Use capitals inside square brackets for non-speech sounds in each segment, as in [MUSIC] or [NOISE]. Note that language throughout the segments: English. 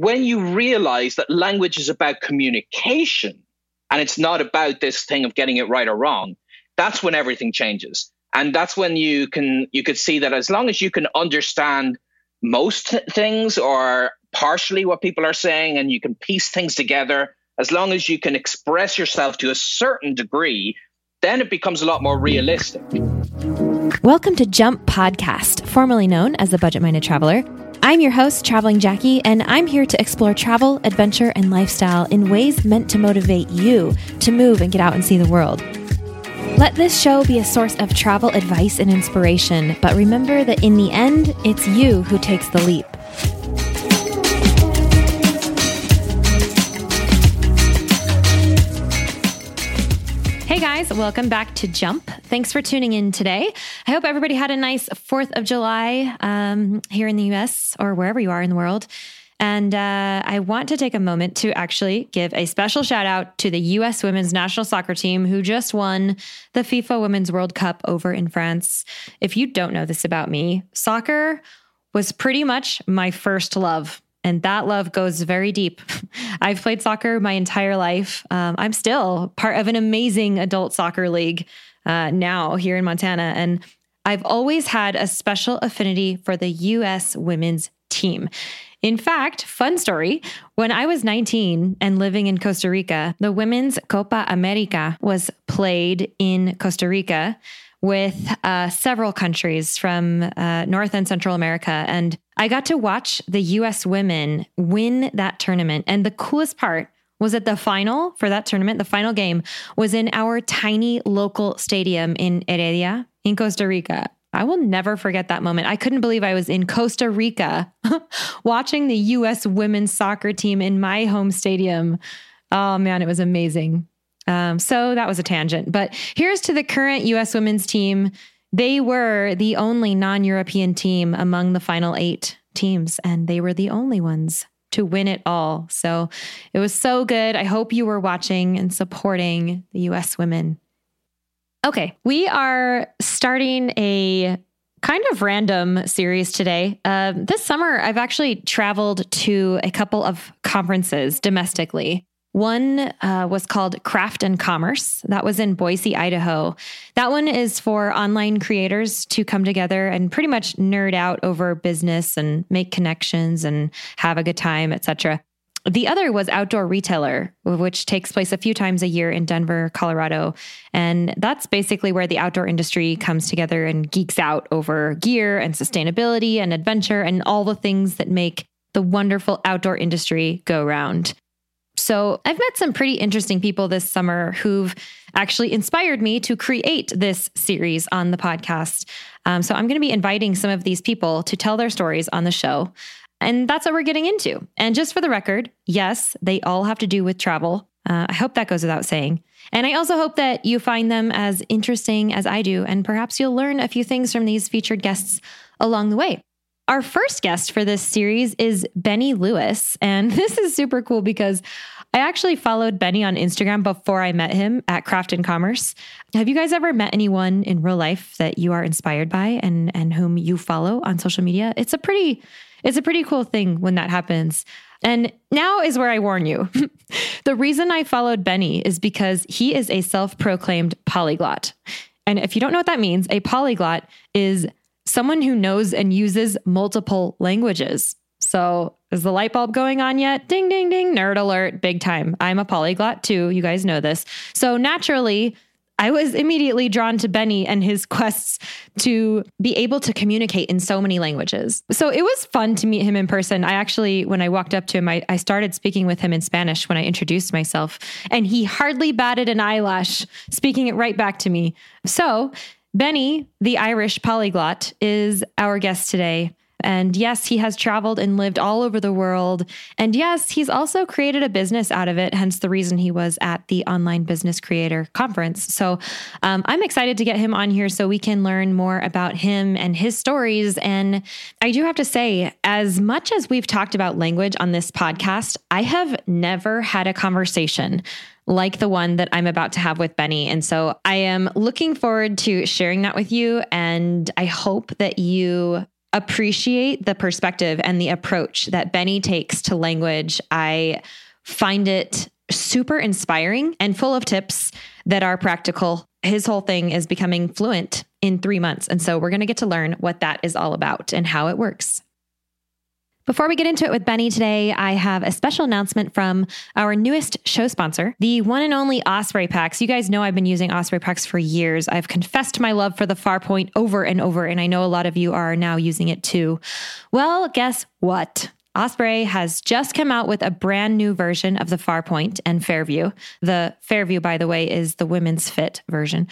When you realize that language is about communication and it's not about this thing of getting it right or wrong, that's when everything changes. And that's when you can you could see that as long as you can understand most things or partially what people are saying and you can piece things together as long as you can express yourself to a certain degree, then it becomes a lot more realistic. Welcome to Jump Podcast, formerly known as the Budget Minded Traveler. I'm your host, Traveling Jackie, and I'm here to explore travel, adventure, and lifestyle in ways meant to motivate you to move and get out and see the world. Let this show be a source of travel advice and inspiration, but remember that in the end, it's you who takes the leap. Guys, welcome back to Jump. Thanks for tuning in today. I hope everybody had a nice 4th of July um, here in the US or wherever you are in the world. And uh, I want to take a moment to actually give a special shout out to the US women's national soccer team who just won the FIFA Women's World Cup over in France. If you don't know this about me, soccer was pretty much my first love. And that love goes very deep. [LAUGHS] I've played soccer my entire life. Um, I'm still part of an amazing adult soccer league uh, now here in Montana. And I've always had a special affinity for the US women's team. In fact, fun story when I was 19 and living in Costa Rica, the women's Copa America was played in Costa Rica with uh, several countries from uh, North and Central America. And I got to watch the US women win that tournament. And the coolest part was that the final for that tournament, the final game was in our tiny local stadium in Heredia in Costa Rica. I will never forget that moment. I couldn't believe I was in Costa Rica [LAUGHS] watching the US women's soccer team in my home stadium. Oh man, it was amazing. Um, so that was a tangent. But here's to the current US women's team. They were the only non European team among the final eight teams, and they were the only ones to win it all. So it was so good. I hope you were watching and supporting the US women. Okay, we are starting a kind of random series today. Uh, this summer, I've actually traveled to a couple of conferences domestically. One uh, was called Craft and Commerce. That was in Boise, Idaho. That one is for online creators to come together and pretty much nerd out over business and make connections and have a good time, etc. The other was Outdoor Retailer, which takes place a few times a year in Denver, Colorado. And that's basically where the outdoor industry comes together and geeks out over gear and sustainability and adventure and all the things that make the wonderful outdoor industry go round. So I've met some pretty interesting people this summer who've actually inspired me to create this series on the podcast. Um, so I'm going to be inviting some of these people to tell their stories on the show. And that's what we're getting into. And just for the record, yes, they all have to do with travel. Uh, I hope that goes without saying. And I also hope that you find them as interesting as I do. And perhaps you'll learn a few things from these featured guests along the way. Our first guest for this series is Benny Lewis. And [LAUGHS] this is super cool because I actually followed Benny on Instagram before I met him at Craft and Commerce. Have you guys ever met anyone in real life that you are inspired by and, and whom you follow on social media? It's a pretty it's a pretty cool thing when that happens. And now is where I warn you. [LAUGHS] the reason I followed Benny is because he is a self proclaimed polyglot. And if you don't know what that means, a polyglot is someone who knows and uses multiple languages. So, is the light bulb going on yet? Ding, ding, ding, nerd alert, big time. I'm a polyglot too. You guys know this. So, naturally, I was immediately drawn to Benny and his [LAUGHS] quests to be able to communicate in so many languages. So it was fun to meet him in person. I actually, when I walked up to him, I, I started speaking with him in Spanish when I introduced myself, and he hardly batted an eyelash, speaking it right back to me. So, Benny, the Irish polyglot, is our guest today. And yes, he has traveled and lived all over the world. And yes, he's also created a business out of it, hence the reason he was at the Online Business Creator Conference. So um, I'm excited to get him on here so we can learn more about him and his stories. And I do have to say, as much as we've talked about language on this podcast, I have never had a conversation like the one that I'm about to have with Benny. And so I am looking forward to sharing that with you. And I hope that you appreciate the perspective and the approach that Benny takes to language. I find it super inspiring and full of tips that are practical. His whole thing is becoming fluent in three months. And so we're going to get to learn what that is all about and how it works. Before we get into it with Benny today, I have a special announcement from our newest show sponsor, the one and only Osprey Packs. You guys know I've been using Osprey Packs for years. I've confessed my love for the Farpoint over and over, and I know a lot of you are now using it too. Well, guess what? Osprey has just come out with a brand new version of the Farpoint and Fairview. The Fairview, by the way, is the women's fit version.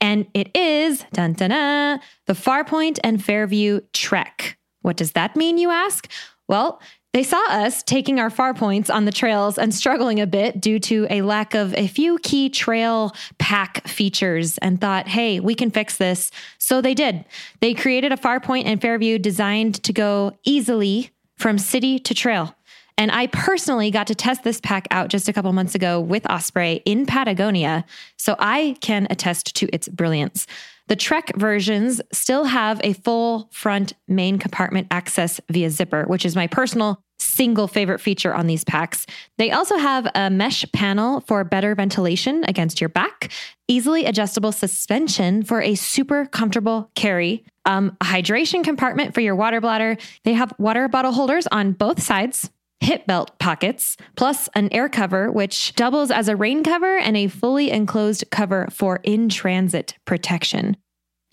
And it is dun, dun, dun, the Farpoint and Fairview Trek. What does that mean, you ask? Well, they saw us taking our Farpoints on the trails and struggling a bit due to a lack of a few key trail pack features and thought, hey, we can fix this. So they did. They created a Farpoint and Fairview designed to go easily from city to trail. And I personally got to test this pack out just a couple months ago with Osprey in Patagonia. So I can attest to its brilliance. The Trek versions still have a full front main compartment access via zipper, which is my personal single favorite feature on these packs. They also have a mesh panel for better ventilation against your back, easily adjustable suspension for a super comfortable carry, um, a hydration compartment for your water bladder. They have water bottle holders on both sides. Hip belt pockets, plus an air cover, which doubles as a rain cover and a fully enclosed cover for in transit protection.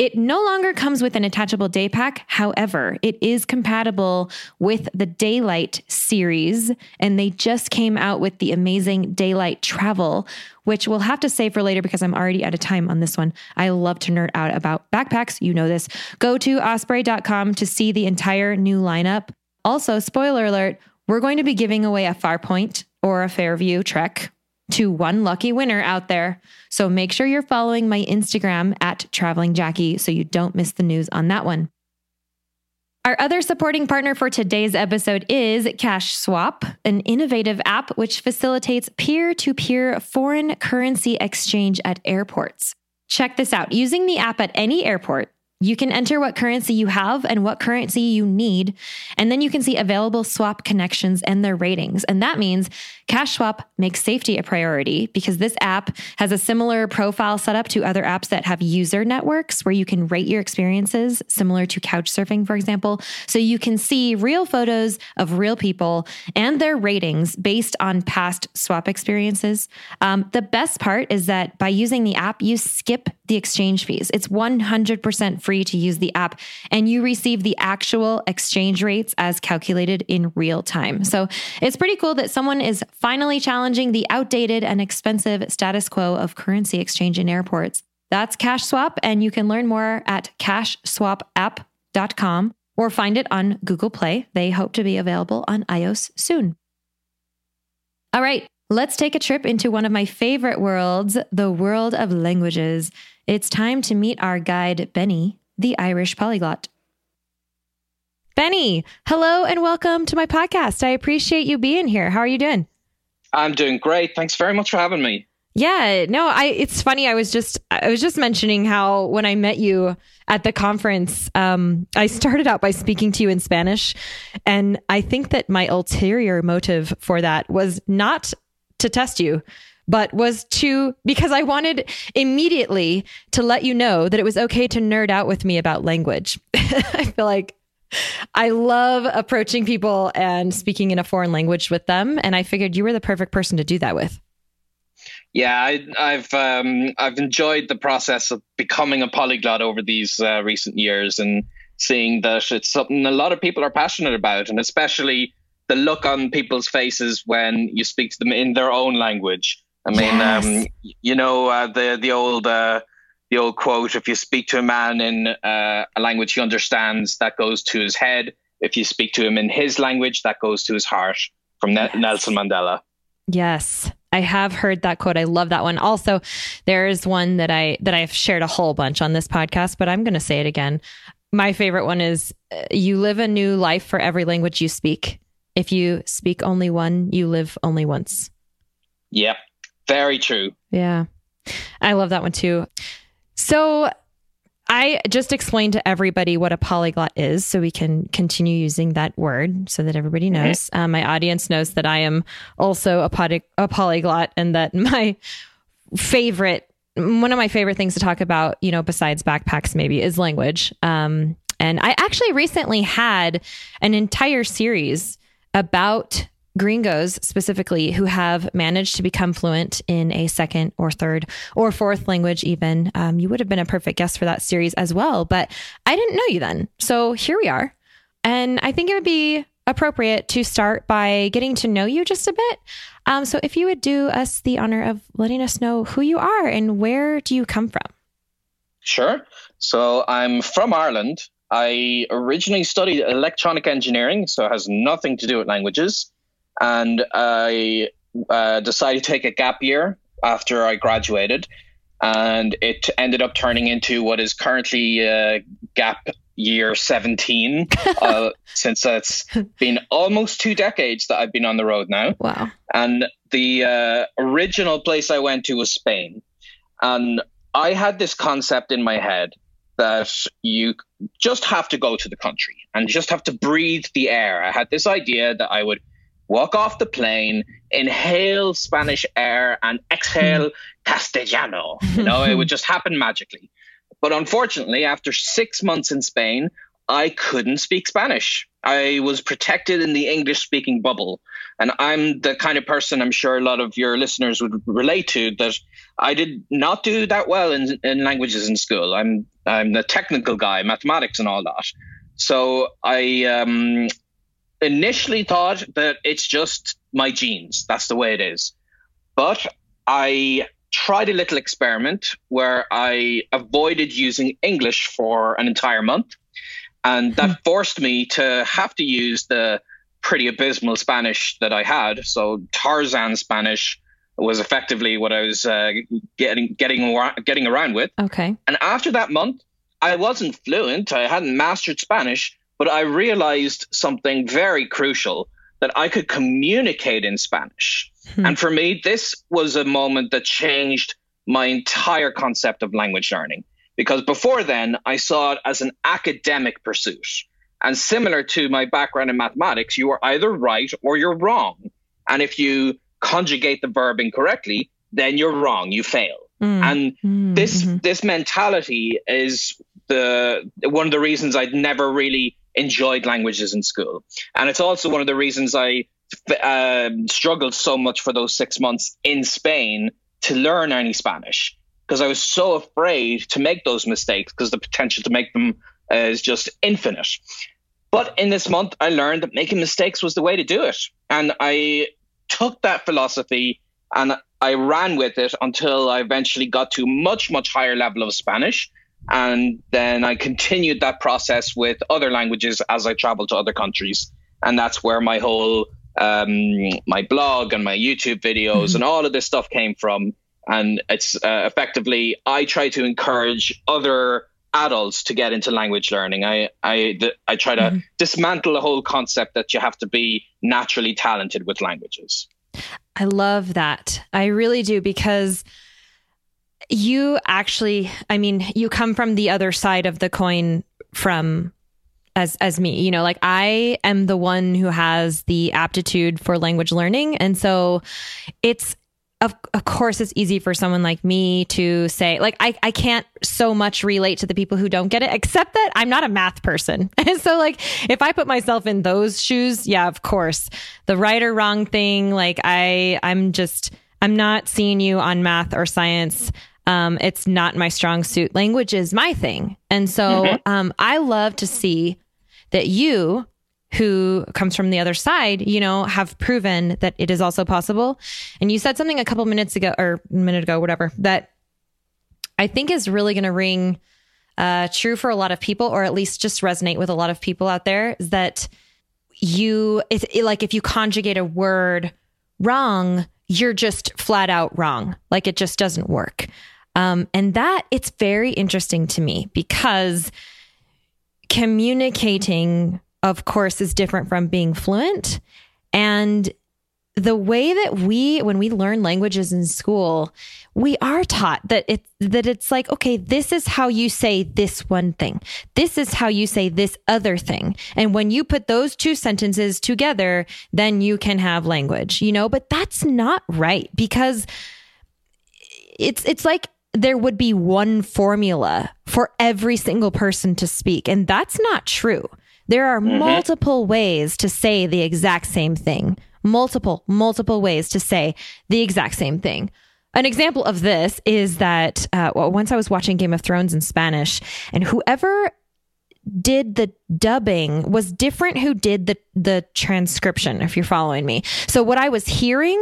It no longer comes with an attachable day pack. However, it is compatible with the Daylite series, and they just came out with the amazing Daylite Travel, which we'll have to save for later because I'm already out of time on this one. I love to nerd out about backpacks. You know this. Go to osprey.com to see the entire new lineup. Also, spoiler alert, we're going to be giving away a Farpoint or a Fairview Trek to one lucky winner out there. So make sure you're following my Instagram at Traveling Jackie so you don't miss the news on that one. Our other supporting partner for today's episode is Cash Swap, an innovative app which facilitates peer to peer foreign currency exchange at airports. Check this out. Using the app at any airport, you can enter what currency you have and what currency you need, and then you can see available swap connections and their ratings. And that means Cash Swap makes safety a priority because this app has a similar profile setup to other apps that have user networks where you can rate your experiences, similar to Couchsurfing, for example. So you can see real photos of real people and their ratings based on past swap experiences. Um, the best part is that by using the app, you skip the exchange fees. It's 100% free to use the app, and you receive the actual exchange rates as calculated in real time. So it's pretty cool that someone is finally challenging the outdated and expensive status quo of currency exchange in airports. That's Cash Swap, and you can learn more at cashswapapp.com or find it on Google Play. They hope to be available on iOS soon. All right, let's take a trip into one of my favorite worlds, the world of languages. It's time to meet our guide, Benny, the Irish polyglot. Benny, hello and welcome to my podcast. I appreciate you being here. How are you doing? I'm doing great. Thanks very much for having me. Yeah, no, I it's funny. I was just I was just mentioning how when I met you at the conference, um, I started out by speaking to you in Spanish, and I think that my ulterior motive for that was not to test you, but was to because I wanted immediately to let you know that it was okay to nerd out with me about language. [LAUGHS] I feel like I love approaching people and speaking in a foreign language with them, and I figured you were the perfect person to do that with. Yeah, I, have um, I've enjoyed the process of becoming a polyglot over these uh, recent years, and seeing that it's something a lot of people are passionate about, and especially the look on people's faces when you speak to them in their own language. I mean, yes. um, you know uh, the the old uh, the old quote: "If you speak to a man in uh, a language he understands, that goes to his head. if you speak to him in his language, that goes to his heart from yes. Nelson Mandela. Yes. I have heard that quote. I love that one. Also, there's one that I that I've shared a whole bunch on this podcast, but I'm going to say it again. My favorite one is uh, you live a new life for every language you speak. If you speak only one, you live only once. Yep. Very true. Yeah. I love that one too. So, I just explained to everybody what a polyglot is so we can continue using that word so that everybody knows. Mm-hmm. Um, my audience knows that I am also a, poly- a polyglot and that [LAUGHS] my favorite, one of my favorite things to talk about, you know, besides backpacks maybe, is language. Um, and I actually recently had an entire series about gringos specifically who have managed to become fluent in a second or third or fourth language even um, you would have been a perfect guest for that series as well but i didn't know you then. So here we are. And i think it would be appropriate to start by getting to know you just a bit. Um, so if you would do us the honor of letting us know who you are and where do you come from? Sure. So i'm from ireland. I originally studied electronic engineering so it has nothing to do with languages and I uh, decided to take a gap year after I graduated, and it ended up turning into what is currently uh, gap year 17 [LAUGHS] uh, since it's been almost two decades that I've been on the road now. Wow. And the uh, original place I went to was Spain. And I had this concept in my head that you just have to go to the country and just have to breathe the air. I had this idea that I would walk off the plane, inhale Spanish air, and exhale Castellano. You know, it would just happen magically. But unfortunately, after six months in Spain, I couldn't speak Spanish. I was protected in the English speaking bubble. And I'm the kind of person I'm sure a lot of your listeners would relate to that I did not do that well in, in languages in school. I'm I'm the technical guy, mathematics and all that. So I um, initially thought that it's just my genes. That's the way it is. But I tried a little experiment where I avoided using English for an entire month. And that hmm. forced me to have to use the pretty abysmal Spanish that I had. So Tarzan Spanish was effectively what I was uh, getting getting getting around with. Okay. And after that month, I wasn't fluent. I hadn't mastered Spanish, but I realized something very crucial that I could communicate in Spanish. Hmm. And for me, this was a moment that changed my entire concept of language learning. Because before then, I saw it as an academic pursuit. And similar to my background in mathematics, you are either right or you're wrong. And if you conjugate the verb incorrectly, then you're wrong, you fail. Mm. And mm-hmm. this this mentality is the one of the reasons I'd never really enjoyed languages in school. And it's also one of the reasons I um, struggled so much for those six months in Spain to learn any Spanish because I was so afraid to make those mistakes because the potential to make them uh, is just infinite. But in this month, I learned that making mistakes was the way to do it. And I took that philosophy and I ran with it until I eventually got to much, much higher level of Spanish and then I continued that process with other languages as I traveled to other countries. And that's where my whole um, my blog and my YouTube videos mm-hmm. and all of this stuff came from. And it's uh, effectively I try to encourage other adults to get into language learning. I I I try to mm-hmm. dismantle the whole concept that you have to be naturally talented with languages. I love that. I really do because you actually, I mean, you come from the other side of the coin from as as me you know like i am the one who has the aptitude for language learning. And so it's of, of course it's easy for someone like me to say like I, I can't so much relate to the people who don't get it except that i'm not a math person. [LAUGHS] And so like if i put myself in those shoes yeah of course. The right or wrong thing like i i'm just i'm not seeing you on math or science um, it's not my strong suit. Language is my thing. And so mm-hmm. um, I love to see that you, who comes from the other side, you know, have proven that it is also possible. And you said something a couple minutes ago or a minute ago, whatever, that I think is really going to ring uh, true for a lot of people, or at least just resonate with a lot of people out there, is that you, it's it, like if you conjugate a word wrong, you're just flat out wrong. Like it just doesn't work. Um, and that it's very interesting to me because communicating, of course, is different from being fluent. And the way that we when we learn languages in school we are taught that it that it's like okay this is how you say this one thing. This is how you say this other thing. And when you put those two sentences together then you can have language you know? But that's not right because it's it's like there would be one formula for every single person to speak and that's not true there are mm-hmm. multiple ways to say the exact same thing multiple, multiple ways to say the exact same thing. An example of this is that uh, well, once I was watching Game of Thrones in Spanish, and whoever did the dubbing was different who did the the transcription if you're following me so what i was hearing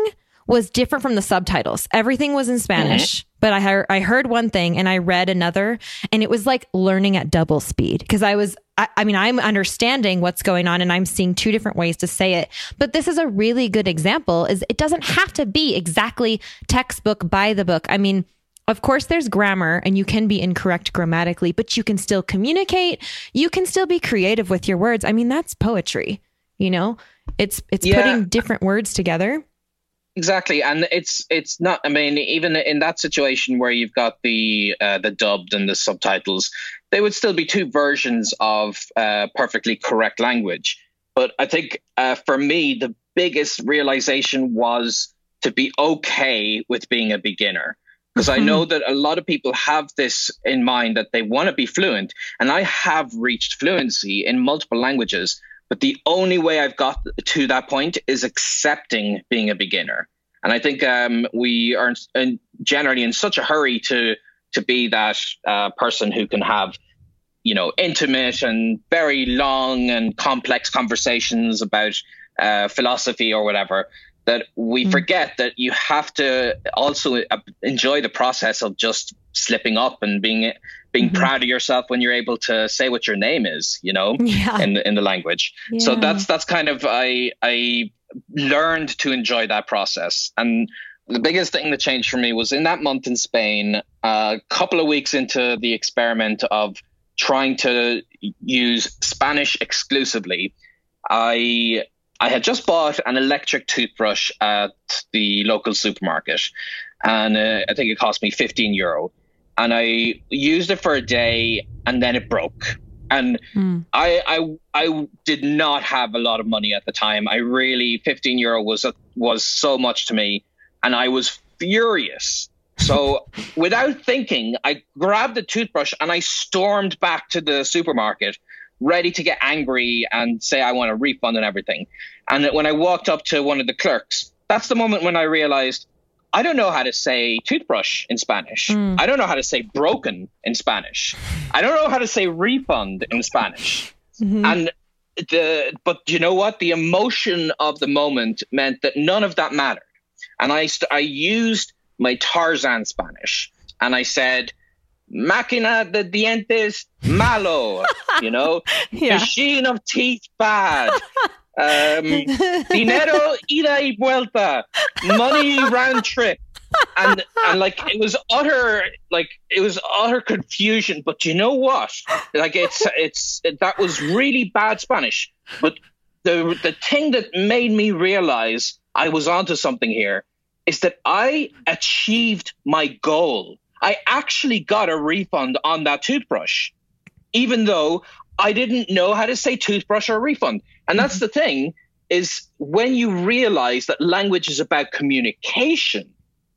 was different from the subtitles everything was in spanish mm-hmm. but i heard i heard one thing and i read another and it was like learning at double speed because i was I, I mean, I'm understanding what's going on and I'm seeing two different ways to say it. But this is a really good example is it doesn't have to be exactly textbook by the book. I mean, of course, there's grammar and you can be incorrect grammatically, but you can still communicate. You can still be creative with your words. I mean, that's poetry, you know? It's it's yeah. putting different words together. Exactly, and it's it's not. I mean, even in that situation where you've got the uh, the dubbed and the subtitles, they would still be two versions of uh, perfectly correct language. But I think uh, for me, the biggest realization was to be okay with being a beginner. Because mm-hmm. I know that a lot of people have this in mind that they want to be fluent. And I have reached fluency in multiple languages. But the only way I've got to that point is accepting being a beginner. And I think um, we are generally in such a hurry to to be that uh, person who can have you know intimate and very long and complex conversations about uh, philosophy or whatever that we mm. forget that you have to also uh, enjoy the process of just slipping up and being being mm-hmm. proud of yourself when you're able to say what your name is you know yeah. in the, in the language yeah. so that's that's kind of i i learned to enjoy that process and the biggest thing that changed for me was in that month in Spain, a couple of weeks into the experiment of trying to use Spanish exclusively, I I had just bought an electric toothbrush at the local supermarket, and uh, I think it cost me 15 euro. And I used it for a day, and then it broke. And mm. I, I I did not have a lot of money at the time. I really 15 euro was a, was so much to me and I was furious. So [LAUGHS] without thinking, I grabbed the toothbrush and I stormed back to the supermarket, ready to get angry and say I want a refund and everything. And when I walked up to one of the clerks, that's the moment when I realized I don't know how to say toothbrush in Spanish. Mm. I don't know how to say broken in Spanish. I don't know how to say refund in Spanish. Mm-hmm. And the but you know what? The emotion of the moment meant that none of that mattered. And I, st- I used my Tarzan Spanish and I said, Máquina de dientes malo, you know, [LAUGHS] yeah. machine of teeth bad. [LAUGHS] Um, [LAUGHS] dinero ida y vuelta, money round trip. And and like it was utter like it was utter confusion. But you know what? Like it's it's that was really bad Spanish. But the the thing that made me realize I was onto something here is that I achieved my goal. I actually got a refund on that toothbrush, even though I didn't know how to say toothbrush or refund. And that's mm-hmm. the thing is when you realize that language is about communication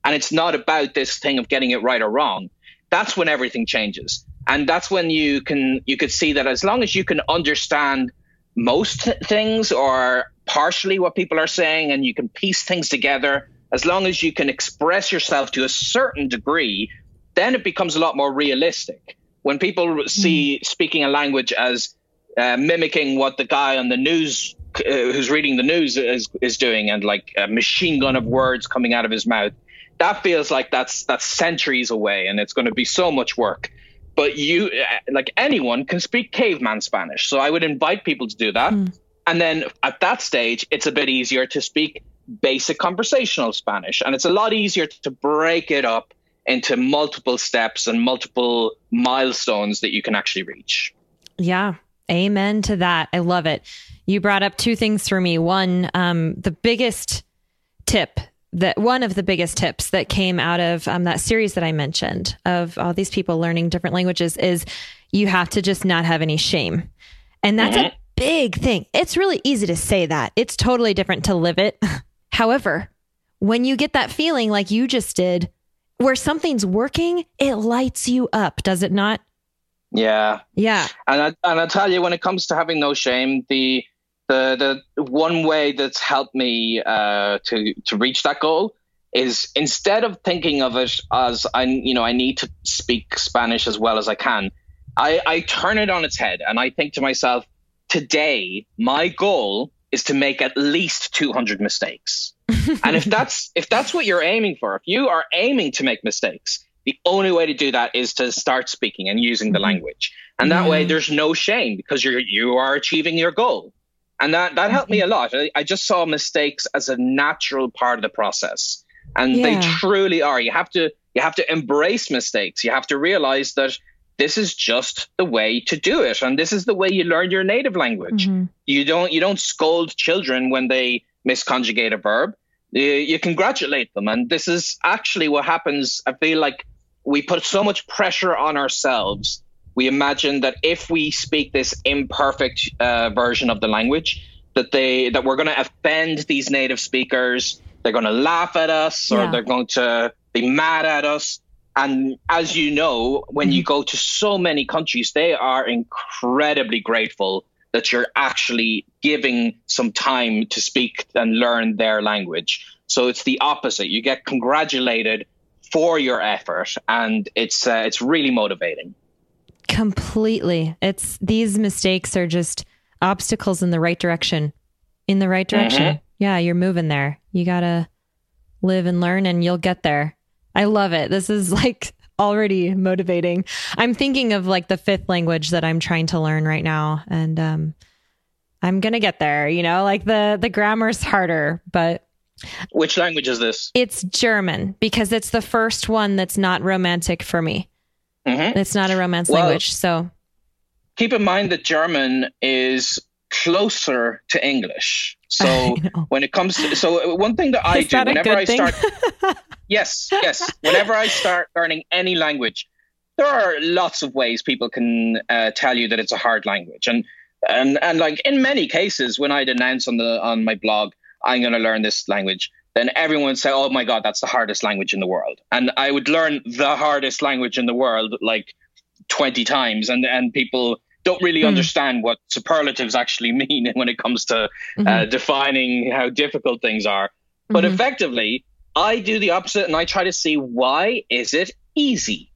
and it's not about this thing of getting it right or wrong, that's when everything changes. And that's when you can you could see that as long as you can understand most things or partially what people are saying and you can piece things together as long as you can express yourself to a certain degree, then it becomes a lot more realistic. When people see mm. speaking a language as uh, mimicking what the guy on the news uh, who's reading the news is, is doing and like a machine gun of words coming out of his mouth, that feels like that's that's centuries away and it's going to be so much work. but you, like anyone, can speak caveman Spanish. So I would invite people to do that. Mm. And then at that stage, it's a bit easier to speak basic conversational Spanish. And it's a lot easier to break it up into multiple steps and multiple milestones that you can actually reach. Yeah. Amen to that. I love it. You brought up two things for me. One, um, the biggest tip that one of the biggest tips that came out of um, that series that I mentioned of all these people learning different languages is you have to just not have any shame. And that's mm-hmm. a big thing. It's really easy to say that. It's totally different to live it. [LAUGHS] However, when you get that feeling like you just did, where something's working, it lights you up, does it not? Yeah. Yeah. And I, and I tell you, when it comes to having no shame, the the the one way that's helped me uh, to to reach that goal is instead of thinking of it as I you know I need to speak Spanish as well as I can, I, I turn it on its head and I think to myself, today my goal is to make at least 200 mistakes. [LAUGHS] and if that's if that's what you're aiming for, if you are aiming to make mistakes, the only way to do that is to start speaking and using the mm-hmm. language. And that way there's no shame because you're you are achieving your goal and that that helped me a lot. I, I, just saw mistakes as a natural part of the process, and yeah. they truly are. You have to you have to embrace mistakes. You have to realize that this is just the way to do it, and this is the way you learn your native language. Mm-hmm. You don't you don't scold children when they misconjugate a verb. You, you congratulate them, and this is actually what happens. I feel like we put so much pressure on ourselves we imagine that if we speak this imperfect uh, version of the language, that they that we're going to offend these native speakers. They're going to laugh at us, or yeah. they're going to be mad at us. And as you know, when mm-hmm. you go to so many countries, they are incredibly grateful that you're actually giving some time to speak and learn their language. So it's the opposite. You get congratulated for your effort, and it's uh, it's really motivating. Completely. It's these mistakes are just obstacles in the right direction. In the right direction. Mm-hmm. Yeah, you're moving there. You got to live and learn and you'll get there. I love it. This is like already motivating. I'm thinking of like the fifth language that I'm trying to learn right now and um I'm going to get there, you know, like the the grammar's harder, but Which language is this? It's German because it's the first one that's not romantic for me. Mm-hmm. It's not a Romance well, language. So keep in mind that German is closer to English. So [LAUGHS] when it comes to so one thing that I is do that whenever I start [LAUGHS] Yes, yes. Whenever I start learning any language, there are lots of ways people can uh, tell you that it's a hard language. And and and like in many cases when I'd announce on the on my blog, I'm gonna learn this language, then everyone would say, "Oh my God, that's the hardest language in the world." And I would learn the hardest language in the world like twenty times, and and people don't really mm. understand what superlatives actually [LAUGHS] mean when it comes to uh, mm-hmm. uh, defining how difficult things are. But mm-hmm. effectively, I do the opposite, and I try to see why is it easy.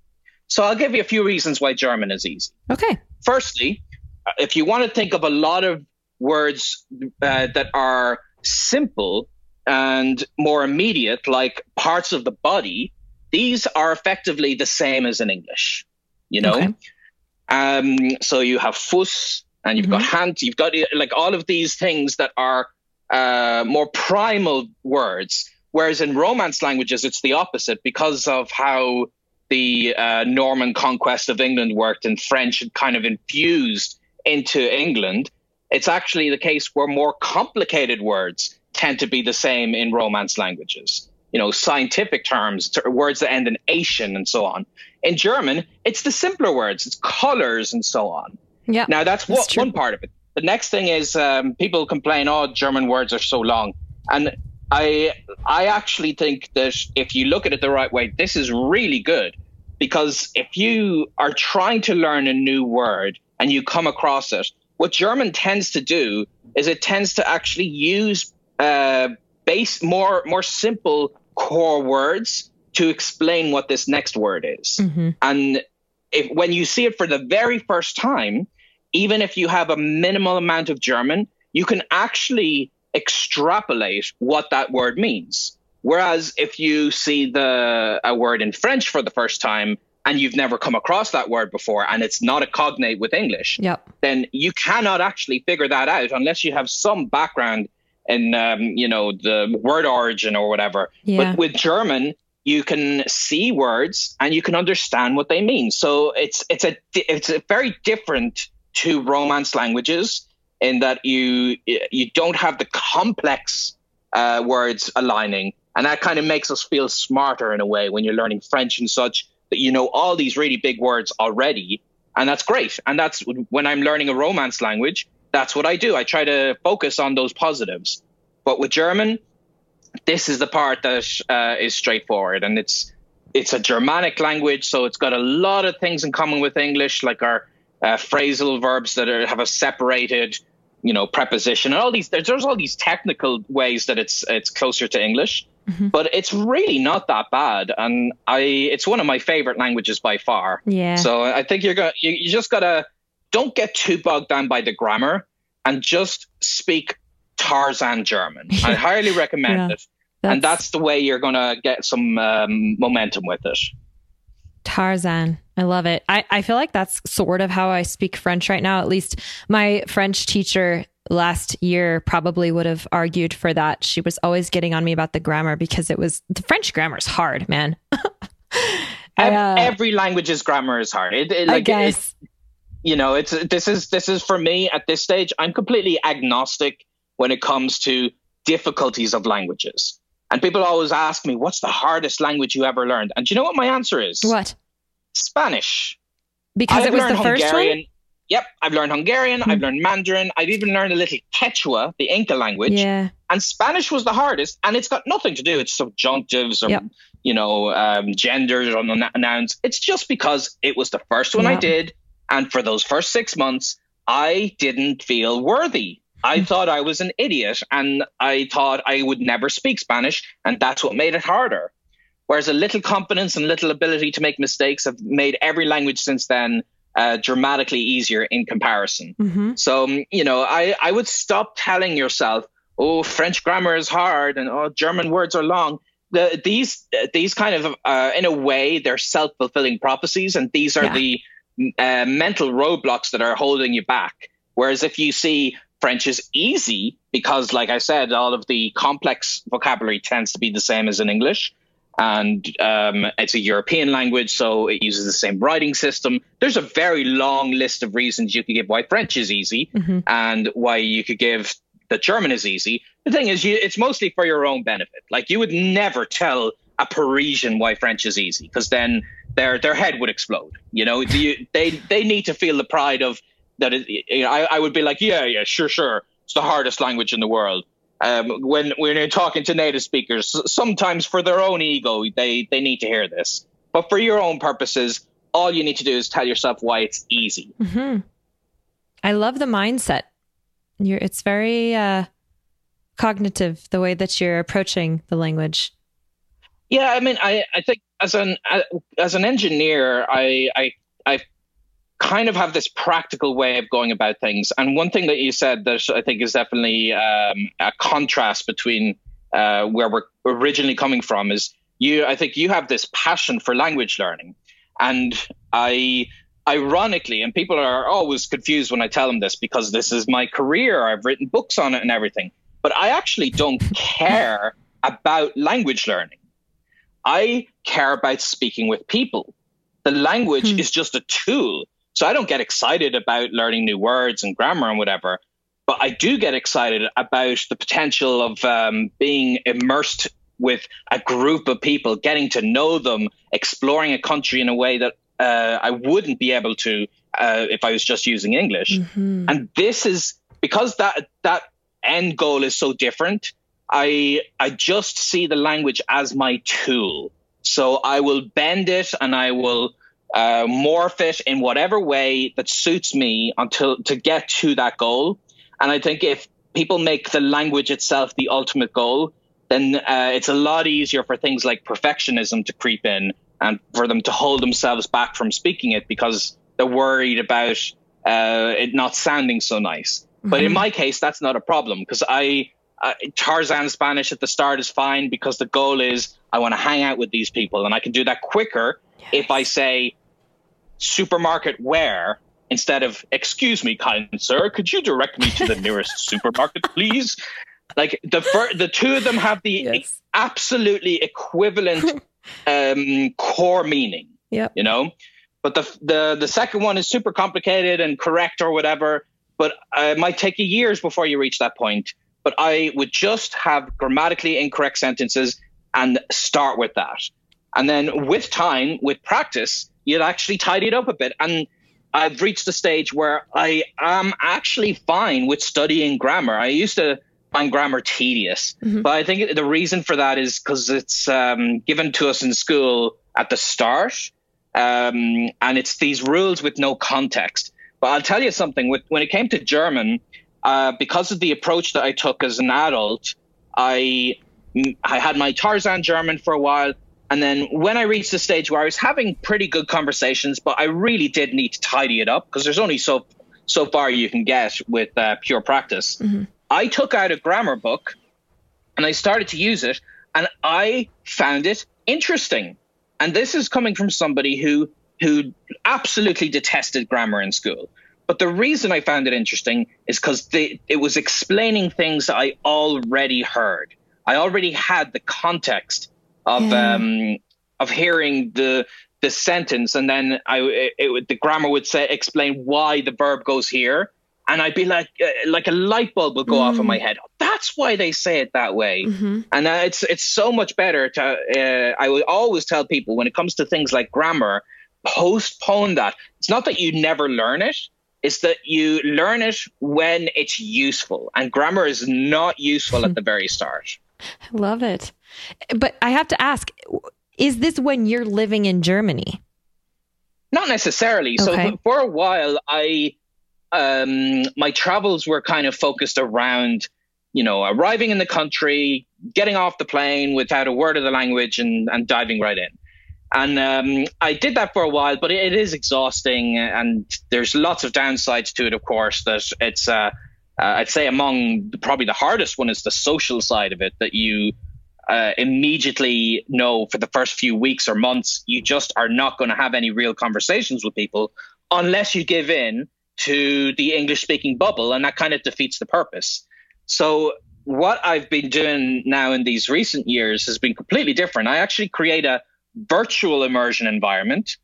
So I'll give you a few reasons why German is easy. Okay. Firstly, uh, if you want to think of a lot of words uh, that are simple and more immediate, like parts of the body, these are effectively the same as in English. You know, okay. Um, so you have fuss and you've mm-hmm. got hand, you've got like all of these things that are uh, more primal words. Whereas in Romance languages, it's the opposite because of how the uh, Norman conquest of England worked and French had kind of infused into England. It's actually the case where more complicated words tend to be the same in Romance languages. You know, scientific terms, words that end in ation and so on. In German, it's the simpler words, it's colors and so on. Yeah. Now that's, that's one part of it. The next thing is um, people complain, oh, German words are so long, and I I actually think that if you look at it the right way, this is really good because if you are trying to learn a new word and you come across it, what German tends to do is it tends to actually use uh, base more more simple core words to explain what this next word is. Mm-hmm. And if when you see it for the very first time, even if you have a minimal amount of German, you can actually extrapolate what that word means. Whereas if you see the a word in French for the first time and you've never come across that word before and it's not a cognate with English, yep. then you cannot actually figure that out unless you have some background in um, you know the word origin or whatever. Yeah. But with German, you can see words and you can understand what they mean. So it's it's a it's a very different to Romance languages in that you you don't have the complex uh, words aligning, and that kind of makes us feel smarter in a way when you're learning French and such that you know all these really big words already, and that's great. And that's when I'm learning a Romance language. That's what I do. I try to focus on those positives. But with German, this is the part that uh, is straightforward, and it's it's a Germanic language, so it's got a lot of things in common with English, like our uh, phrasal verbs that are, have a separated, you know, preposition, and all these. There's, there's all these technical ways that it's it's closer to English, mm-hmm. but it's really not that bad, and I it's one of my favorite languages by far. Yeah. So I think you're gonna you, you just gotta don't get too bogged down by the grammar and just speak Tarzan German. I [LAUGHS] highly recommend yeah, it. That's... And that's the way you're going to get some um, momentum with it. Tarzan. I love it. I, I feel like that's sort of how I speak French right now. At least my French teacher last year probably would have argued for that. She was always getting on me about the grammar because it was the French grammar is hard, man. [LAUGHS] I, uh, Every language's grammar is hard. It, it, like, I guess. It, you know, it's this is this is for me at this stage. I'm completely agnostic when it comes to difficulties of languages. And people always ask me, what's the hardest language you ever learned? And do you know what my answer is? What? Spanish. Because I've it was the first Hungarian. one? Yep, I've learned Hungarian, hmm. I've learned Mandarin, I've even learned a little Quechua, the Inca language. Yeah. And Spanish was the hardest, and it's got nothing to do with subjunctives or, yep. you know, um, genders or nouns. It's just because it was the first one yep. I did. And for those first six months, I didn't feel worthy. I thought I was an idiot and I thought I would never speak Spanish, and that's what made it harder. Whereas a little confidence and a little ability to make mistakes have made every language since then uh, dramatically easier in comparison. Mm-hmm. So, um, you know, I, I would stop telling yourself, oh, French grammar is hard and oh, German words are long. The, these these kind of, uh, in a way, they're self fulfilling prophecies, and these are yeah. the uh, mental roadblocks that are holding you back. Whereas if you see French is easy because, like I said, all of the complex vocabulary tends to be the same as in English. And um, it's a European language, so it uses the same writing system. There's a very long list of reasons you could give why French is easy mm-hmm. and why you could give that German is easy. The thing is, you, it's mostly for your own benefit. Like you would never tell a Parisian why French is easy because then their their head would explode. You know, you, they they need to feel the pride of that it, you know, I, I would be like, yeah, yeah, sure, sure. It's the hardest language in the world. Um, when when you're talking to native speakers, sometimes for their own ego, they they need to hear this. But for your own purposes, all you need to do is tell yourself why it's easy. Mm-hmm. I love the mindset. You're, it's very uh, cognitive the way that you're approaching the language. Yeah, I mean, I, I think as an as an engineer, I I I kind of have this practical way of going about things. And one thing that you said that I think is definitely um, a contrast between uh, where we're originally coming from is you. I think you have this passion for language learning, and I. Ironically, and people are always confused when I tell them this because this is my career. I've written books on it and everything. But I actually don't [LAUGHS] care about language learning. I care about speaking with people. The language hmm. is just a tool so I don't get excited about learning new words and grammar and whatever, but I do get excited about the potential of um, being immersed with a group of people, getting to know them, exploring a country in a way that uh, I wouldn't be able to uh, if I was just using English. Mm-hmm. And this is because that that end goal is so different. I I just see the language as my tool. So I will bend it and I will uh, morph it in whatever way that suits me until to get to that goal. And I think if people make the language itself the ultimate goal, then uh, it's a lot easier for things like perfectionism to creep in and for them to hold themselves back from speaking it because they're worried about uh, it not sounding so nice. Mm-hmm. But in mm-hmm. my case, that's not a problem because I uh, Tarzan Spanish at the start is fine because the goal is I want to hang out with these people, and I can do that quicker yes. if I say supermarket where instead of excuse me, kind sir, could you direct me to the [LAUGHS] nearest supermarket, please? Like the fir- the two of them have the yes. absolutely equivalent [LAUGHS] um, core meaning. Yeah, you know, but the the the second one is super complicated and correct or whatever. But uh, it might take you years before you reach that point but I would just have grammatically incorrect sentences and start with that. And then with time, with practice, you'd actually tidy it up a bit. And I've reached a stage where I am actually fine with studying grammar. I used to find grammar tedious, mm-hmm. but I think the reason for that is because it's um, given to us in school at the start. Um, and it's these rules with no context. But I'll tell you something. With, when it came to German, uh, because of the approach that I took as an adult, I I had my Tarzan German for a while, and then when I reached the stage where I was having pretty good conversations, but I really did need to tidy it up because there's only so so far you can get with uh, pure practice. Mm-hmm. I took out a grammar book and I started to use it, and I found it interesting. And this is coming from somebody who who absolutely detested grammar in school. But the reason I found it interesting is because it was explaining things that I already heard. I already had the context of yeah. um, of hearing the the sentence, and then I it, it, the grammar would say explain why the verb goes here, and I'd be like uh, like a light bulb would go mm. off in my head. That's why they say it that way, mm-hmm. and uh, it's it's so much better to. Uh, I would always tell people when it comes to things like grammar, postpone that. It's not that you never learn it is that you learn it when it's useful, and grammar is not useful at the [LAUGHS] very start. I love it. But I have to ask is this when you're living in Germany? Not necessarily. Okay. So for a while, I um, my travels were kind of focused around, you know, arriving in the country, getting off the plane without a word of the language, and, and diving right in. And um, I did that for a while, but it is exhausting, and there's lots of downsides to it. Of course, that it's uh, uh, I'd say among the, probably the hardest one is the social side of it that you uh, immediately know for the first few weeks or months you just are not going to have any real conversations with people unless you give in to the English speaking bubble, and that kind of defeats the purpose. So what I've been doing now in these recent years has been completely different. I actually create a virtual immersion environment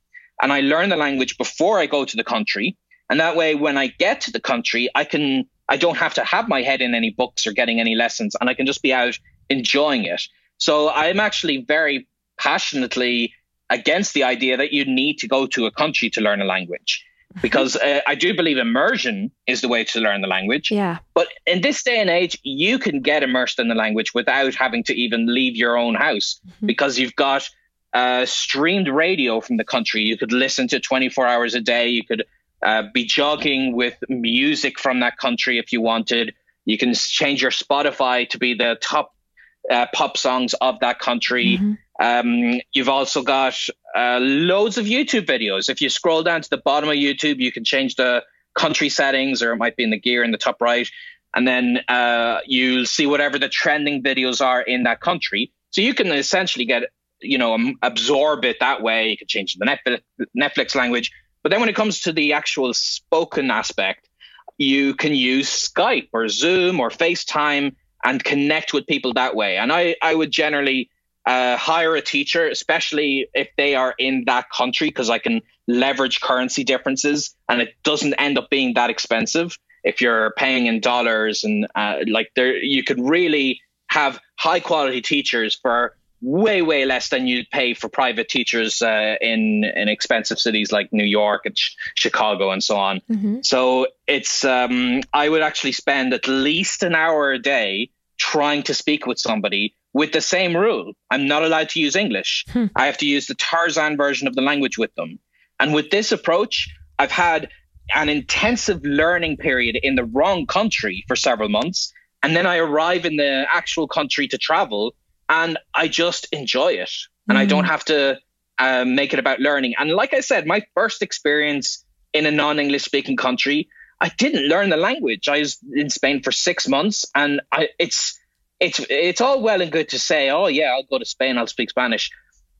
and I learn the language before I go to the country. And that way, when I get to the country, I can I don't have to have my head in any books or getting any lessons, and I can just be out enjoying it. So I'm actually very passionately against the idea that you need to go to a country to learn a language. [LAUGHS] Because uh, I do believe immersion is the way to learn the language. Yeah. But in this day and age, you can get immersed in the language without having to even leave your own house mm-hmm. because you've got uh, streamed radio from the country. You could listen to 24 hours a day. You could uh, be jogging with music from that country if you wanted. You can change your Spotify to be the top uh, pop songs of that country. Mm-hmm. Um, you've also got uh, loads of YouTube videos. If you scroll down to the bottom of YouTube, you can change the country settings, or it might be in the gear in the top right. And then uh, you'll see whatever the trending videos are in that country. So you can essentially get you know absorb it that way. You could change the Netflix, Netflix language, but then when it comes to the actual spoken aspect, you can use Skype or Zoom or FaceTime and connect with people that way. And I I would generally uh, hire a teacher, especially if they are in that country, because I can leverage currency differences and it doesn't end up being that expensive if you're paying in dollars and uh, like there you could really have high quality teachers for way way less than you'd pay for private teachers uh, in in expensive cities like New York and sh- Chicago and so on. Mm-hmm. So it's um, I would actually spend at least an hour a day trying to speak with somebody with the same rule. I'm not allowed to use English. Hmm. I have to use the Tarzan version of the language with them. And with this approach, I've had an intensive learning period in the wrong country for several months. And then I arrive in the actual country to travel and I just enjoy it, and mm. I don't mm. have to um, make it about learning. And like I said, my first experience in a non-English speaking country, I didn't learn the language. I was in Spain for six months, and I, it's it's it's all well and good to say, oh yeah, I'll go to Spain, I'll speak Spanish.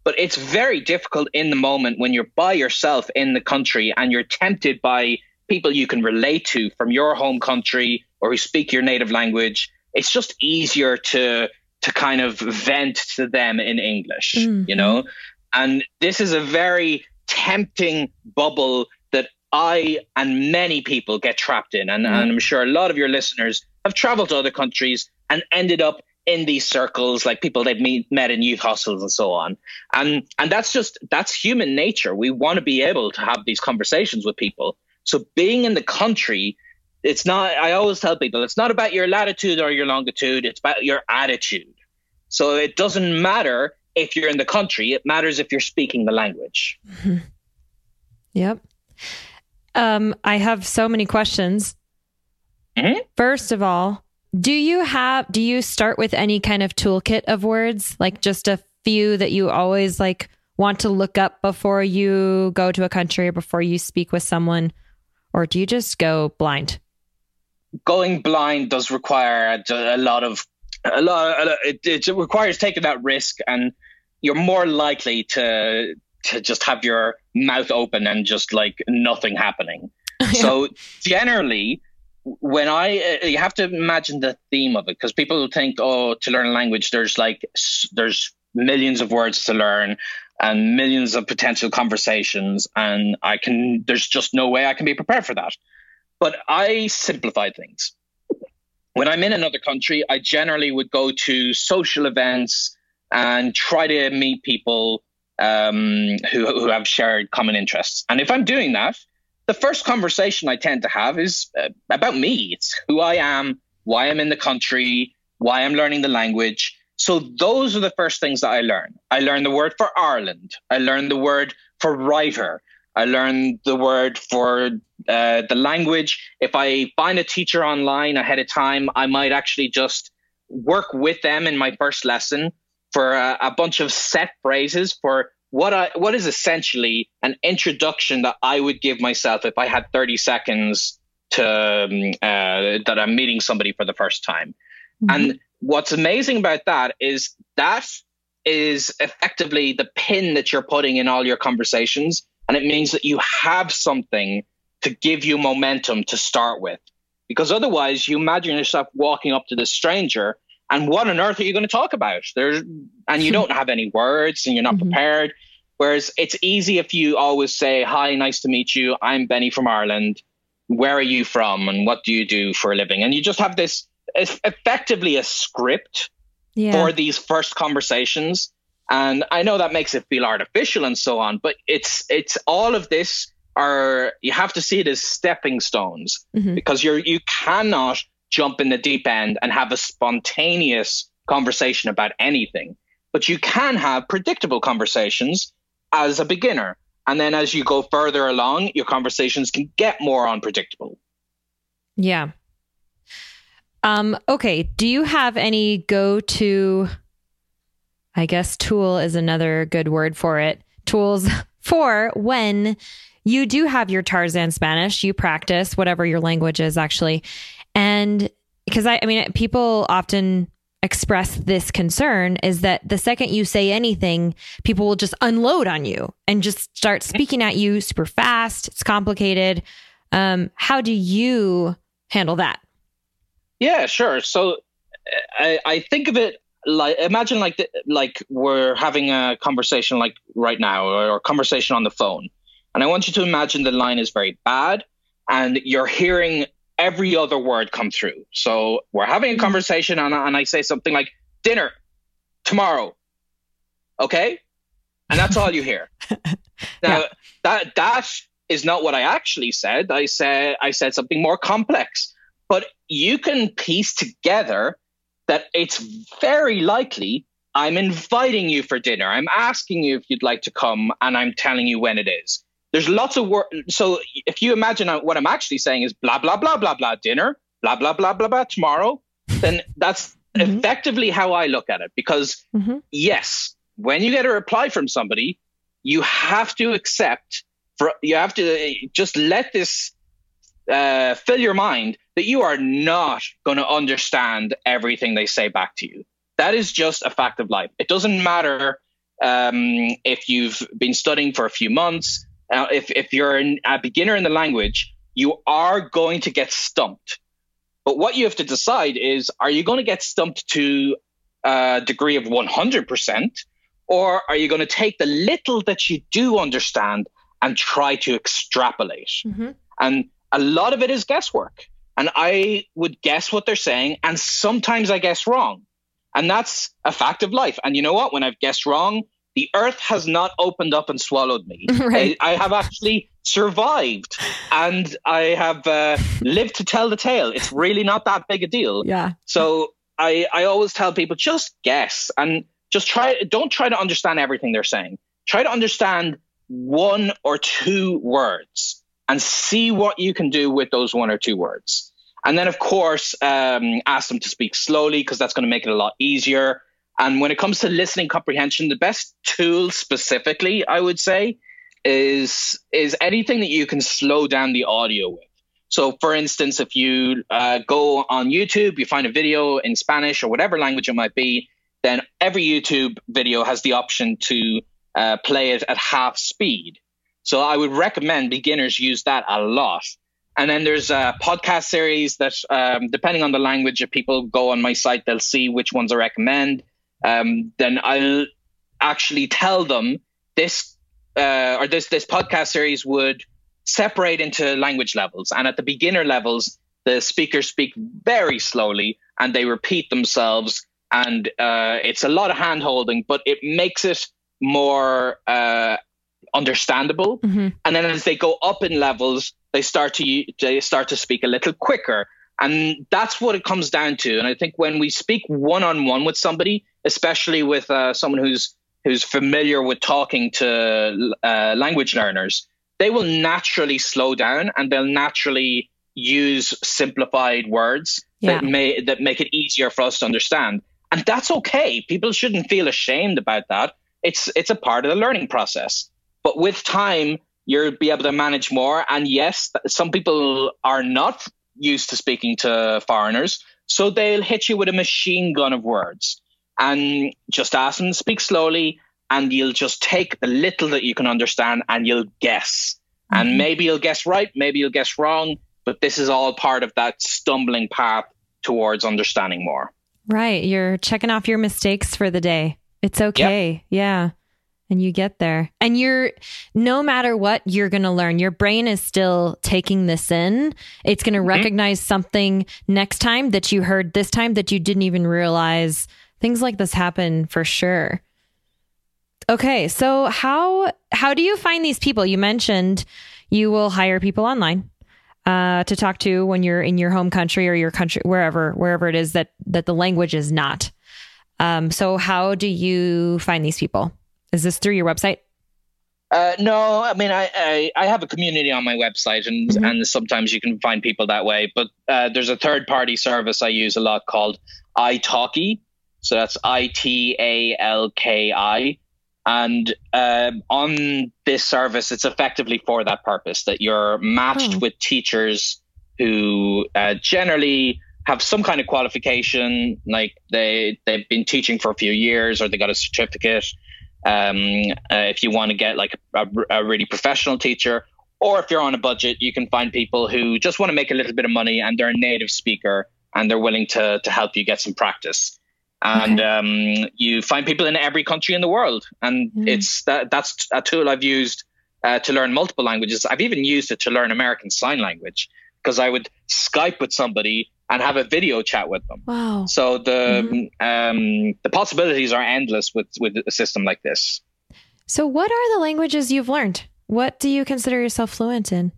But it's very difficult in the moment when you're by yourself in the country and you're tempted by people you can relate to from your home country or who speak your native language. It's just easier to to kind of vent to them in English, mm-hmm. you know? And this is a very tempting bubble that I and many people get trapped in. And, mm-hmm. and I'm sure a lot of your listeners have traveled to other countries and ended up in these circles, like people they've meet, met in youth hostels and so on. And and that's just that's human nature. We want to be able to have these conversations with people. So being in the country, it's not. I always tell people it's not about your latitude or your longitude. It's about your attitude. So it doesn't matter if you're in the country. It matters if you're speaking the language. Mm-hmm. Yep. Um, I have so many questions. Mm-hmm. First of all, do you have do you start with any kind of toolkit of words, like just a few that you always like want to look up before you go to a country or before you speak with someone, or do you just go blind? Going blind does require a, a lot of a lot. It, it requires taking that risk, and you're more likely to to just have your mouth open and just like nothing happening. [LAUGHS] yeah. So generally, when I uh, you have to imagine the theme of it because people think oh to learn a language there's like there's millions of words to learn and millions of potential conversations and I can there's just no way I can be prepared for that. But I simplify things. When I'm in another country, I generally would go to social events and try to meet people um, who, who have shared common interests. And if I'm doing that, the first conversation I tend to have is uh, about me. It's who I am, why I'm in the country, why I'm learning the language. So those are the first things that I learn. I learn the word for Ireland. I learn the word for writer. I learn the word for uh, the language. If I find a teacher online ahead of time, I might actually just work with them in my first lesson for a, a bunch of set phrases for what I what is essentially an introduction that I would give myself if I had 30 seconds to um, uh, that I'm meeting somebody for the first time. Mm-hmm. And what's amazing about that is that is effectively the pin that you're putting in all your conversations, and it means that you have something to give you momentum to start with. Because otherwise, you imagine yourself walking up to this stranger and what on earth are you going to talk about? There's and you [LAUGHS] don't have any words and you're not mm-hmm. prepared. Whereas it's easy if you always say, "Hi, nice to meet you. I'm Benny from Ireland. Where are you from? And what do you do for a living?" And you just have this effectively a script yeah. for these first conversations. And I know that makes it feel artificial and so on, but it's it's all of this are you have to see it as stepping stones mm-hmm. because you're you cannot jump in the deep end and have a spontaneous conversation about anything. But you can have predictable conversations as a beginner. And then as you go further along, your conversations can get more unpredictable. Yeah. Um, okay. Do you have any go to, I guess tool is another good word for it, tools [LAUGHS] for when you do have your Tarzan Spanish, you practice whatever your language is actually, and because I, I mean, people often express this concern is that the second you say anything, people will just unload on you and just start speaking at you super fast. It's complicated. Um, how do you handle that? Yeah, sure. So I, I think of it like imagine like the, like we're having a conversation like right now or a conversation on the phone, and I want you to imagine the line is very bad, and you're hearing every other word come through. So we're having a mm-hmm. conversation and, and I say something like dinner tomorrow. Okay? And that's all you hear. [LAUGHS] now yeah. that that is not what I actually said. I said I said something more complex. But you can piece together that it's very likely I'm inviting you for dinner. I'm asking you if you'd like to come and I'm telling you when it is. There's lots of work. So if you imagine what I'm actually saying is blah, blah, blah, blah, blah, dinner, blah, blah, blah, blah, blah, tomorrow, then that's [LAUGHS] mm-hmm. effectively how I look at it. Because mm-hmm. yes, when you get a reply from somebody, you have to accept for, you have to just let this uh, fill your mind that you are not going to understand everything they say back to you. That is just a fact of life. It doesn't matter um, if you've been studying for a few months. Uh, if, if you're an, a beginner in the language, you are going to get stumped. But what you have to decide is are you going to get stumped to a degree of 100%, or are you going to take the little that you do understand and try to extrapolate? Mm-hmm. And a lot of it is guesswork. And I would guess what they're saying, and sometimes I guess wrong. And that's a fact of life. And you know what? When I've guessed wrong, the earth has not opened up and swallowed me. [LAUGHS] Right. I, I, have actually survived and I have uh, lived to tell the tale. It's really not that big a deal. Yeah. So I, I always tell people just guess and just try, don't try to understand everything they're saying. Try to understand one or two words and see what you can do with those one or two words. And then, of course, um, ask them to speak slowly because that's going to make it a lot easier. And when it comes to listening comprehension, the best tool specifically, I would say, is is anything that you can slow down the audio with. So, for instance, if you uh, go on YouTube, you find a video in Spanish or whatever language it might be, then every YouTube video has the option to uh, play it at half speed. So, I would recommend beginners use that a lot. And then there's a podcast series that, um, depending on the language, if people go on my site, they'll see which ones I recommend. Um, then I'll actually tell them this uh, or this this podcast series would separate into language levels, and at the beginner levels, the speakers speak very slowly and they repeat themselves, and uh, it's a lot of hand holding, but it makes it more uh, understandable. Mm-hmm. And then as they go up in levels, they start to they start to speak a little quicker. And that's what it comes down to. And I think when we speak one on one with somebody, especially with uh, someone who's who's familiar with talking to uh, language learners, they will naturally slow down and they'll naturally use simplified words yeah. that may that make it easier for us to understand. And that's okay. People shouldn't feel ashamed about that. It's it's a part of the learning process. But with time, you'll be able to manage more. And yes, some people are not used to speaking to foreigners, so they'll hit you with a machine gun of words and just ask them to speak slowly and you'll just take the little that you can understand and you'll guess. Mm-hmm. And maybe you'll guess right, maybe you'll guess wrong, but this is all part of that stumbling path towards understanding more. Right. You're checking off your mistakes for the day. It's okay. Yep. Yeah. And you get there. And you're, no matter what, you're going to learn. Your brain is still taking this in. It's going to mm-hmm. recognize something next time that you heard this time that you didn't even realize things like this happen for sure. Okay, so how how do you find these people? You mentioned you will hire people online uh, to talk to when you're in your home country or your country wherever wherever it is that that the language is not. Um, so how do you find these people? Is this through your website? Uh, no, I mean I, I, I have a community on my website, and mm-hmm. and sometimes you can find people that way. But uh, there's a third party service I use a lot called italki, so that's I T A L K I. And um, on this service, it's effectively for that purpose that you're matched hmm. with teachers who uh, generally have some kind of qualification, like they they've been teaching for a few years or they got a certificate. Um, uh, if you want to get like a, a, really professional teacher, or if you're on a budget, you can find people who just want to make a little bit of money and they're a native speaker and they're willing to to help you get some practice and okay. um, you find people in every country in the world and mm. it's that that's a tool i've used uh, to learn multiple languages i've even used it to learn american sign language because i would skype with somebody and have a video chat with them wow so the mm um, the possibilities are endless with with a system like this so what are the languages you've learned what do you consider yourself fluent in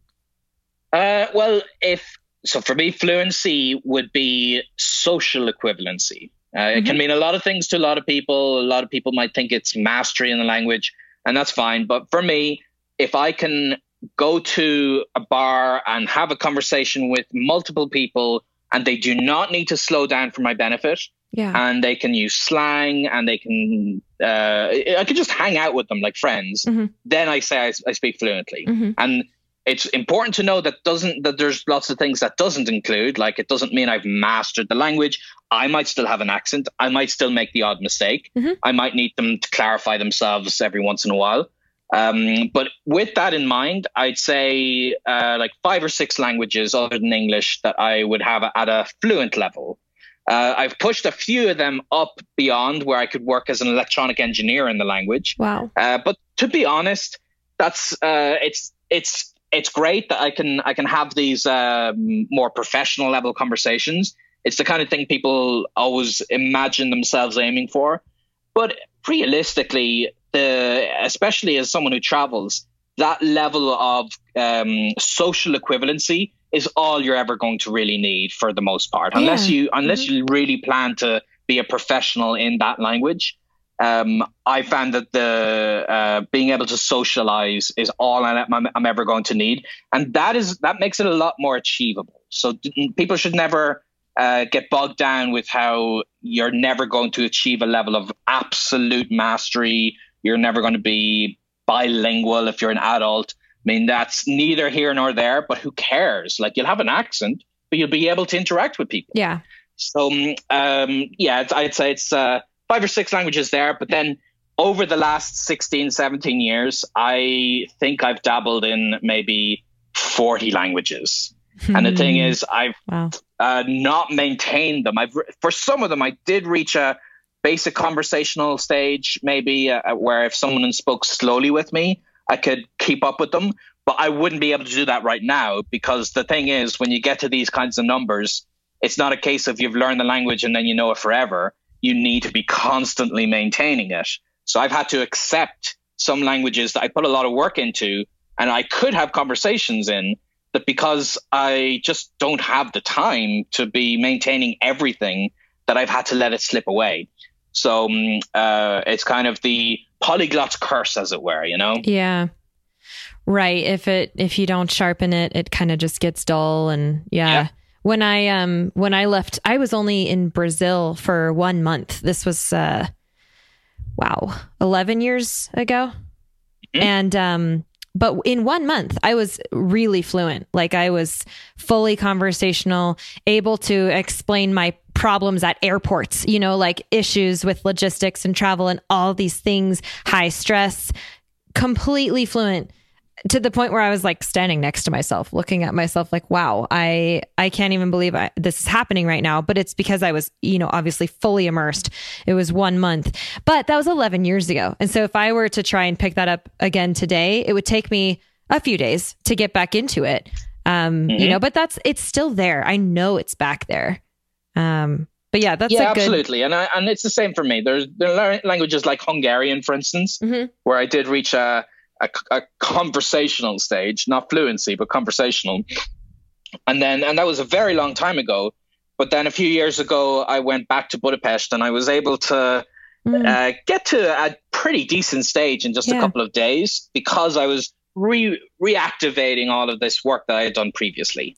uh, well if so for me fluency would be social equivalency uh, mm-hmm. It can mm-hmm. mean a lot of things to a lot of people. A lot of people might think it's mastery in the language, and that's fine. But for me, if I can go to a bar and have a conversation with multiple people and they do not need to slow down for my benefit yeah. and they can use slang and they can uh, i can just hang out with them like friends mm-hmm. then i say I, I speak fluently mm-hmm. and it's important to know that doesn't that there's lots of things that doesn't include. Like it doesn't mean I've mastered the language. I might still have an accent. I might still make the odd mistake. Mm-hmm. I might need them to clarify themselves every once in a while. Um, but with that in mind, I'd say uh, like five or six languages other than English that I would have at a fluent level. Uh, I've pushed a few of them up beyond where I could work as an electronic engineer in the language. Wow! Uh, but to be honest, that's uh, it's it's it's great that I can I can have these um, more professional level conversations. It's the kind of thing people always imagine themselves aiming for. But realistically, the especially as someone who travels, that level of um, social equivalency is all you're ever going to really need for the most part, unless yeah. you unless mm-hmm. you really plan to be a professional in that language. Um, I found that the uh, being able to socialize is all I'm, I'm, ever going to need, and that is that makes it a lot more achievable. So people should never uh, get bogged down with how you're never going to achieve a level of absolute mastery. You're never going to be bilingual if you're an adult. I mean, that's neither here nor there, but who cares? Like, you'll have an accent, but you'll be able to interact with people. Yeah. So, um, yeah, I'd say it's uh, five or six languages there. But then over the last 16, 17 years, I think I've dabbled in maybe 40 languages. and the thing hmm. is, I've wow. uh, not maintained them. I've for some of them, I did reach a basic conversational stage, maybe uh, where if someone spoke slowly with me, I could keep up with them. But I wouldn't be able to do that right now because the thing is, when you get to these kinds of numbers, it's not a case of you've learned the language and then you know it forever. You need to be constantly maintaining it. So I've had to accept some languages that I put a lot of work into and I could have conversations in that because I just don't have the time to be maintaining everything that I've had to let it slip away. So um, uh, it's kind of the polyglot curse, as it were, you know? Yeah. Right. If it if you don't sharpen it, it kind of just gets dull and yeah. yeah. When I um when I left, I was only in Brazil for one month. This was uh wow, eleven years ago. Mm-hmm. And um but in one month i was really fluent. Like i was fully conversational able to explain my problems at airports you know like issues with logistics and travel and all these things high stress completely fluent to the point where I was like standing next to myself, looking at myself like, wow, I, I can't even believe I, this is happening right now. But it's because I was, you know, obviously fully immersed. It was one month, but that was 11 years ago. And so if I were to try and pick that up again today, it would take me a few days to get back into it. Um, mm-hmm. you know, but that's, it's still there. I know it's back there. Um, but yeah, that's yeah, good... absolutely, and I, and it's the same for me. There's there are languages like Hungarian, for instance, mm-hmm. where I did reach a a, a conversational stage, not fluency, but conversational. And then, and that was a very long time ago. But then a few years ago, I went back to Budapest and I was able to mm. uh, get to a pretty decent stage in just yeah. a couple of days because I was re- reactivating all of this work that I had done previously.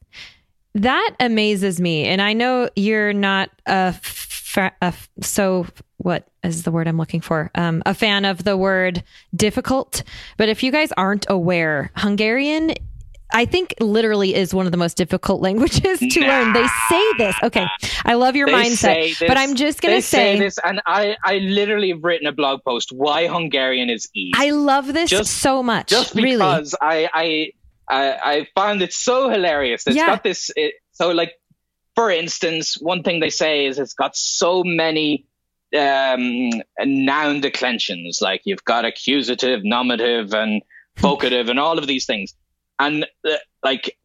That amazes me. And I know you're not a, fa- a so what is the word I'm looking for? Um, a fan of the word difficult. But if you guys aren't aware, Hungarian I think literally is one of the most difficult languages to nah. learn. They say this. Okay. I love your they mindset, but I'm just going to say, say, this. And I, I literally have written a blog post why Hungarian is easy. I love this just, so much. Just because really. I, I, I, I found it so hilarious. It's yeah. got this. It, so like, for instance, one thing they say is it's got so many um, noun declensions. Like you've got accusative, nominative, and [LAUGHS] vocative, and all of these things. And uh, like,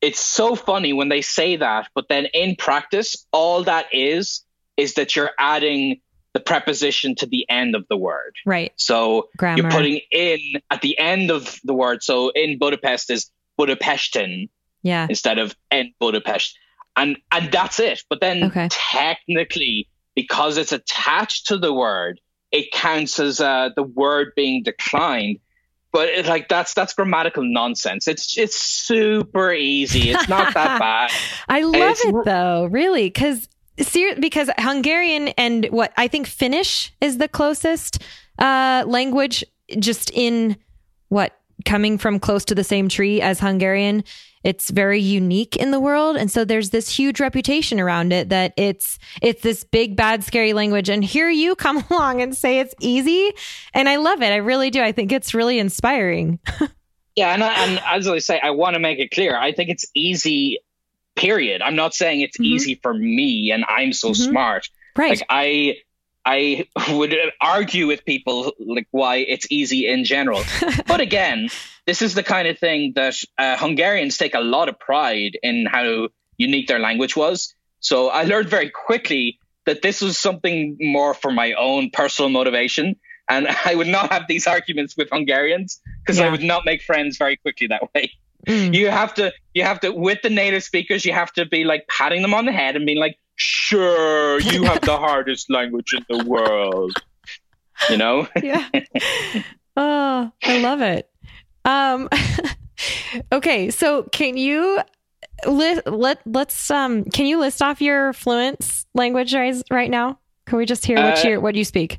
it's so funny when they say that, but then in practice, all that is is that you're adding the preposition to the end of the word. Right. So Grammar. you're putting in at the end of the word. So in Budapest is Budapesten. Yeah. Instead of in Budapest. And and that's it. But then okay. technically because it's attached to the word, it counts as uh, the word being declined. But it, like that's that's grammatical nonsense. It's it's super easy. It's not that [LAUGHS] bad. I love it though, really, because because Hungarian and what I think Finnish is the closest uh, language, just in what coming from close to the same tree as Hungarian, it's very unique in the world. And so there's this huge reputation around it that it's it's this big, bad, scary language. And here you come [LAUGHS] along and say it's easy. And I love it. I really do. I think it's really inspiring. [LAUGHS] yeah, and, I, and as I say, I want to make it clear. I think it's easy period. I'm not saying it's mm-hmm. easy for me and I'm so mm-hmm. smart. Right. Like I I would argue with people like why it's easy in general. [LAUGHS] but again, this is the kind of thing that uh, Hungarians take a lot of pride in how unique their language was. So I learned very quickly that this was something more for my own personal motivation. And [LAUGHS] I would not have these arguments with Hungarians because yeah. I would not make friends very quickly that way. Mm. You have to, you have to, with the native speakers, you have to be like patting them on the head and being like, sure, you have the [LAUGHS] hardest language in the world. You know? [LAUGHS] yeah. Oh, I love it. Um, [LAUGHS] okay, so can you list, let let's um can you list off your fluent language right now? Can we just hear what uh, you what you speak?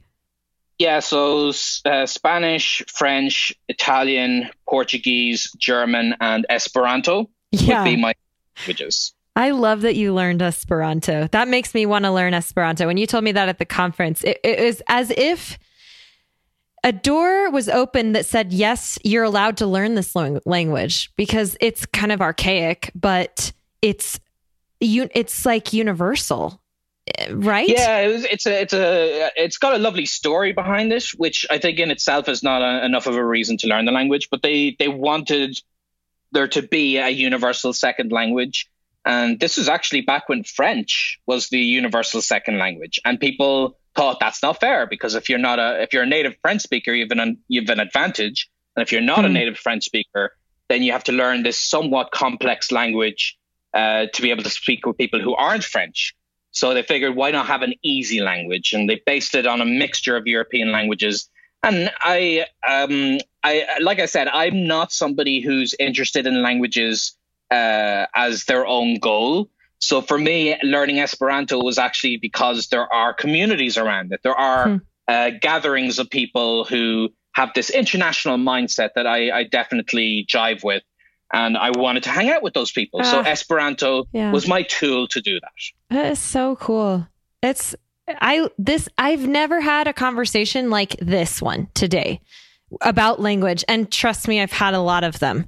Yeah, so uh, Spanish, French, Italian, Portuguese, German, and Esperanto yeah. would be my languages. I love that you learned Esperanto. That makes me want to learn Esperanto. When you told me that at the conference, it, it was as if a door was open that said, yes, you're allowed to learn this language because it's kind of archaic, but it's you it's like universal eh, right yeah it was, it's a it's a it's got a lovely story behind it which i think in itself is not a, enough of a reason to learn the language but they they wanted there to be a universal second language and this was actually back when French was the universal second language, and people thought that's not fair because if you're not a if you're a native French speaker, you've an you've an advantage, and if you're not mm. a hmm. native French speaker, then you have to learn this somewhat complex language uh, to be able to speak with people who aren't French. So they figured, why not have an easy language? And they based it on a mixture of European languages. And I, um, I, like I said, I'm not somebody who's interested in languages uh, as their own goal. So for me, learning Esperanto was actually because there are communities around it. There are hmm. uh, gatherings of people who have this international mindset that I, I, definitely jive with. And I wanted to hang out with those people. So ah. Esperanto yeah. was my tool to do that. That is so cool. It's I this I've never had a conversation like this one today about language and trust me I've had a lot of them.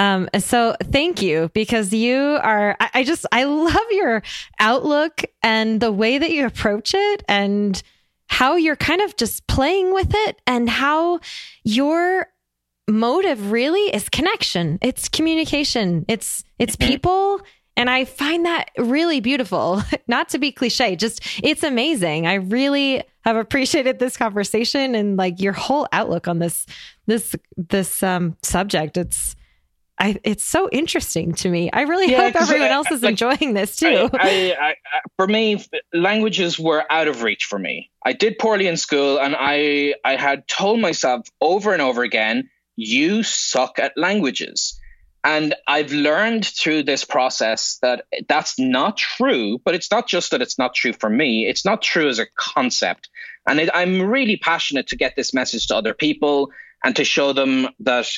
Um, so thank you because you are, I, I just, I love your outlook and the way that you approach it and how you're kind of just playing with it and how your motive really is connection. It's communication. It's, it's mm-hmm. people. And I find that really beautiful. [LAUGHS] Not to be cliche, just it's amazing. I really have appreciated this conversation and like your whole outlook on this this this um subject. It's I, it's so interesting to me. I really yeah, hope everyone I, else is like, enjoying this too. I, I, for me, languages were out of reach for me. I did poorly in school, and I I had told myself over and over again, "You suck at languages." And I've learned through this process that that's not true. But it's not just that it's not true for me; it's not true as a concept. And it, I'm really passionate to get this message to other people and to show them that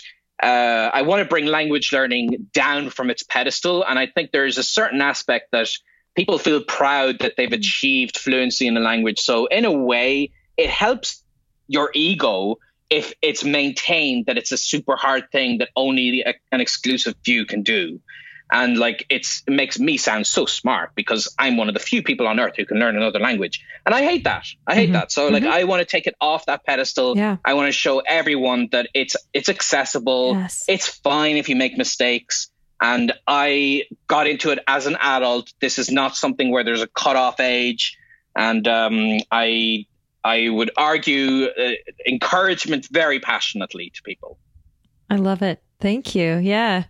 uh, I want to bring language learning down from its pedestal. And I think there is a certain aspect that people feel proud that they've achieved fluency in a language. So, in a way, it helps your ego if it's maintained that it's a super hard thing that only an exclusive few can do and like it's it makes me sound so smart because I'm one of the few people on earth who can learn another language, and I hate that. I hate mm-hmm. that. So like mm-hmm. I want to take it off that pedestal. Yeah. I want to show everyone that it's it's accessible. Yes. It's fine if you make mistakes. And I got into it as an adult. This is not something where there's a cutoff age, and um, I I would argue uh, encouragement very passionately to people. I love it. Thank you. Yeah.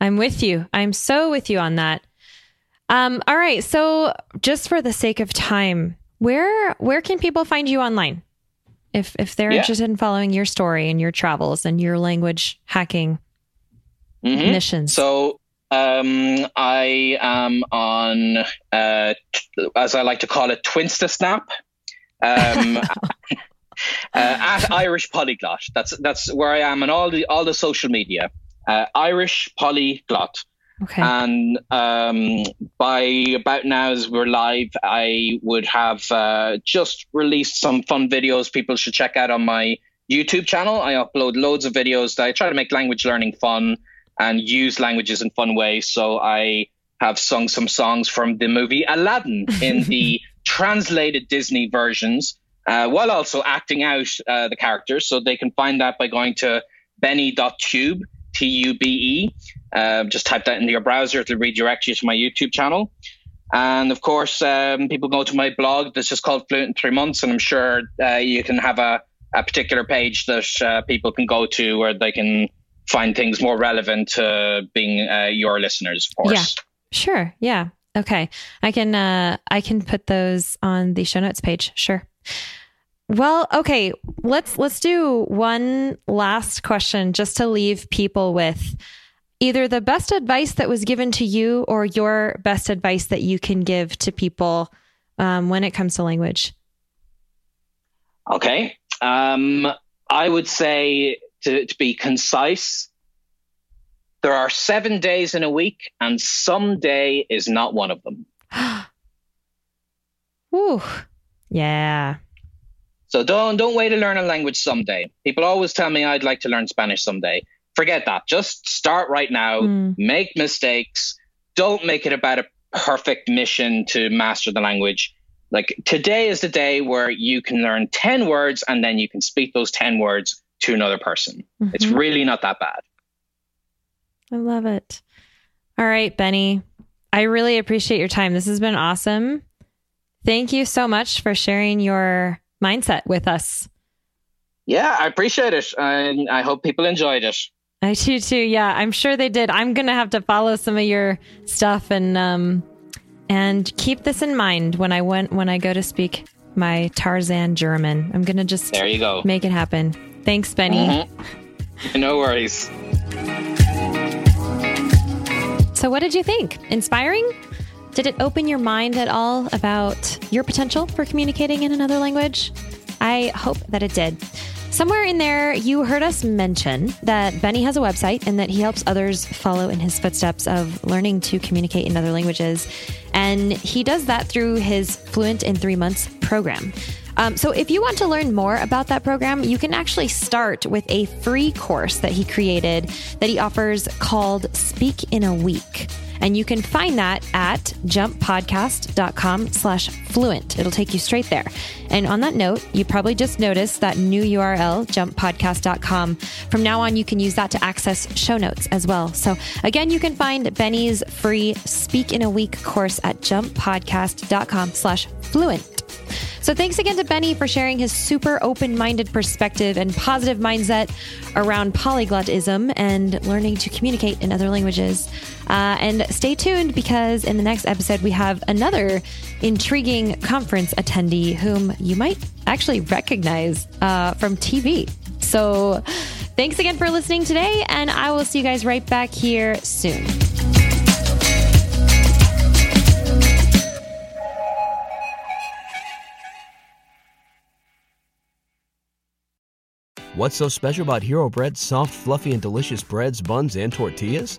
I'm with you. I'm so with you on that. Um, all right. So just for the sake of time, where where can people find you online? If if they're yeah. interested in following your story and your travels and your language hacking mm-hmm. missions. So um, I am on, uh, t- as I like to call it, Twinsta Snap. Um, [LAUGHS] uh, at Irish Polyglot. That's that's where I am on all the all the social media. Uh, Irish Polyglot. Okay. And um, by about now, as we're live, I would have uh, just released some fun videos people should check out on my YouTube channel. I upload loads of videos that I try to make language learning fun and use languages in fun ways. So I have sung some songs from the movie Aladdin in [LAUGHS] the translated Disney versions, uh, while also acting out uh, the characters. So they can find that by going to benny.tube, T U B E. Uh, just type that into your browser it'll redirect you to my YouTube channel. And of course, um, people go to my blog that's just called Fluent in Three Months, and I'm sure uh, you can have a, a particular page that uh, people can go to where they can find things more relevant to being uh, your listeners, of course. Yeah. Sure. Yeah. Okay. I can uh I can put those on the show notes page. Sure. Well, okay, let's let's do one last question just to leave people with either the best advice that was given to you or your best advice that you can give to people um, when it comes to language. Okay. Um, I would say to, to be concise, there are seven days in a week, and some day is not one of them. [GASPS] Ooh, yeah. So don't don't wait to learn a language someday. People always tell me I'd like to learn Spanish someday. Forget that. Just start right now. Mm. Make mistakes. Don't make it about a perfect mission to master the language. Like today is the day where you can learn 10 words and then you can speak those 10 words to another person. It's Mhm. really not that bad. I love it. All right, Benny. I really appreciate your time. This has been awesome. Thank you so much for sharing your mindset with us. Yeah, I appreciate it. And I hope people enjoyed it. I do too. Yeah, I'm sure they did. I'm gonna have to follow some of your stuff and um and keep this in mind when I went when I go to speak my Tarzan German. I'm gonna just There you go. make it happen. Thanks, Benny. Mhm. No worries. So, what did you think? Inspiring? Did it open your mind at all about your potential for communicating in another language? I hope that it did. Somewhere in there, you heard us mention that Benny has a website and that he helps others follow in his footsteps of learning to communicate in other languages. And he does that through his Fluent in Three Months program. Um, so, if you want to learn more about that program, you can actually start with a free course that he created that he offers called Speak in a Week. And you can find that at jumppodcast.com slash fluent. It'll take you straight there. And on that note, you probably just noticed that new URL, jumppodcast.com. From now on, you can use that to access show notes as well. So again, you can find Benny's free Speak in a Week course at jumppodcast.com slash fluent. So thanks again to Benny for sharing his super open minded perspective and positive mindset around polyglotism and learning to communicate in other languages. Uh, and stay tuned because in the next episode, we have another intriguing conference attendee whom you might actually recognize uh, from TV. So thanks again for listening today, and I will see you guys right back here soon. What's so special about Hero Bread's soft, fluffy, and delicious breads, buns, and tortillas?